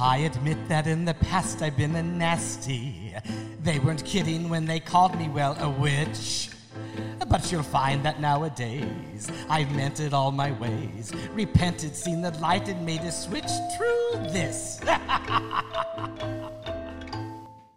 I admit that in the past I've been a nasty. They weren't kidding when they called me, well, a witch. But you'll find that nowadays I've meant it all my ways. Repented, seen the light, and made a switch. True this.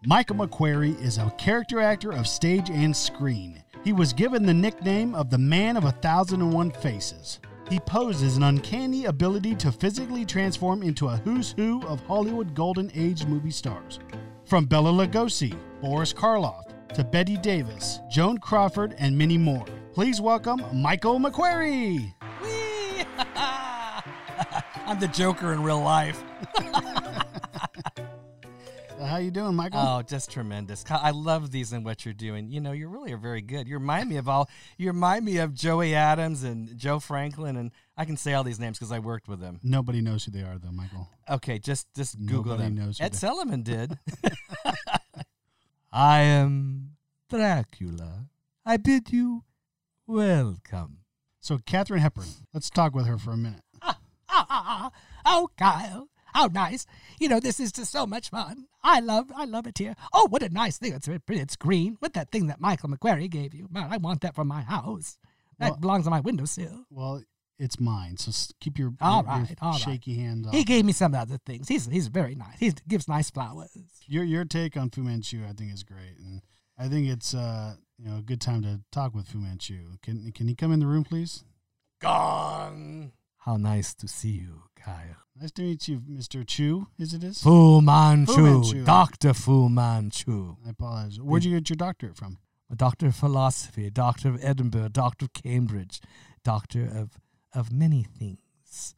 Michael McQuary is a character actor of stage and screen. He was given the nickname of the Man of a Thousand and One Faces. He poses an uncanny ability to physically transform into a who's who of Hollywood Golden Age movie stars. From Bela Lugosi, Boris Karloff, to Bette Davis, Joan Crawford, and many more. Please welcome Michael McQuary. I'm the Joker in real life. How you doing, Michael? Oh, just tremendous! I love these and what you're doing. You know, you really are very good. You remind me of all. You remind me of Joey Adams and Joe Franklin, and I can say all these names because I worked with them. Nobody knows who they are, though, Michael. Okay, just just Google Nobody them. knows who Ed Sullivan did. I am Dracula. I bid you welcome. So, Katharine Hepburn, let's talk with her for a minute. Ah, ah, ah. Oh, Kyle, how nice! You know this is just so much fun. I love, I love it here. Oh, what a nice thing! It's it's green with that thing that Michael McQuary gave you. Man, I want that for my house. That Well- belongs on my windowsill. Well, it's mine, so keep your, All your- your right, all right. shaky hands off. He gave me some other things. He's he's very nice. He gives nice flowers. your your take on Fu Manchu, I think, is great, and I think it's uh you know a good time to talk with Fu Manchu. Can can he come in the room, please? Gong. How nice to see you, Kyle. Nice to meet you, Mister Chu. Is it is? Fu Manchu, Manchu. Doctor Fu Manchu. I apologize. Where'd you get your doctorate from? a doctor of philosophy, a doctor of Edinburgh, a doctor of Cambridge, doctor of of many things.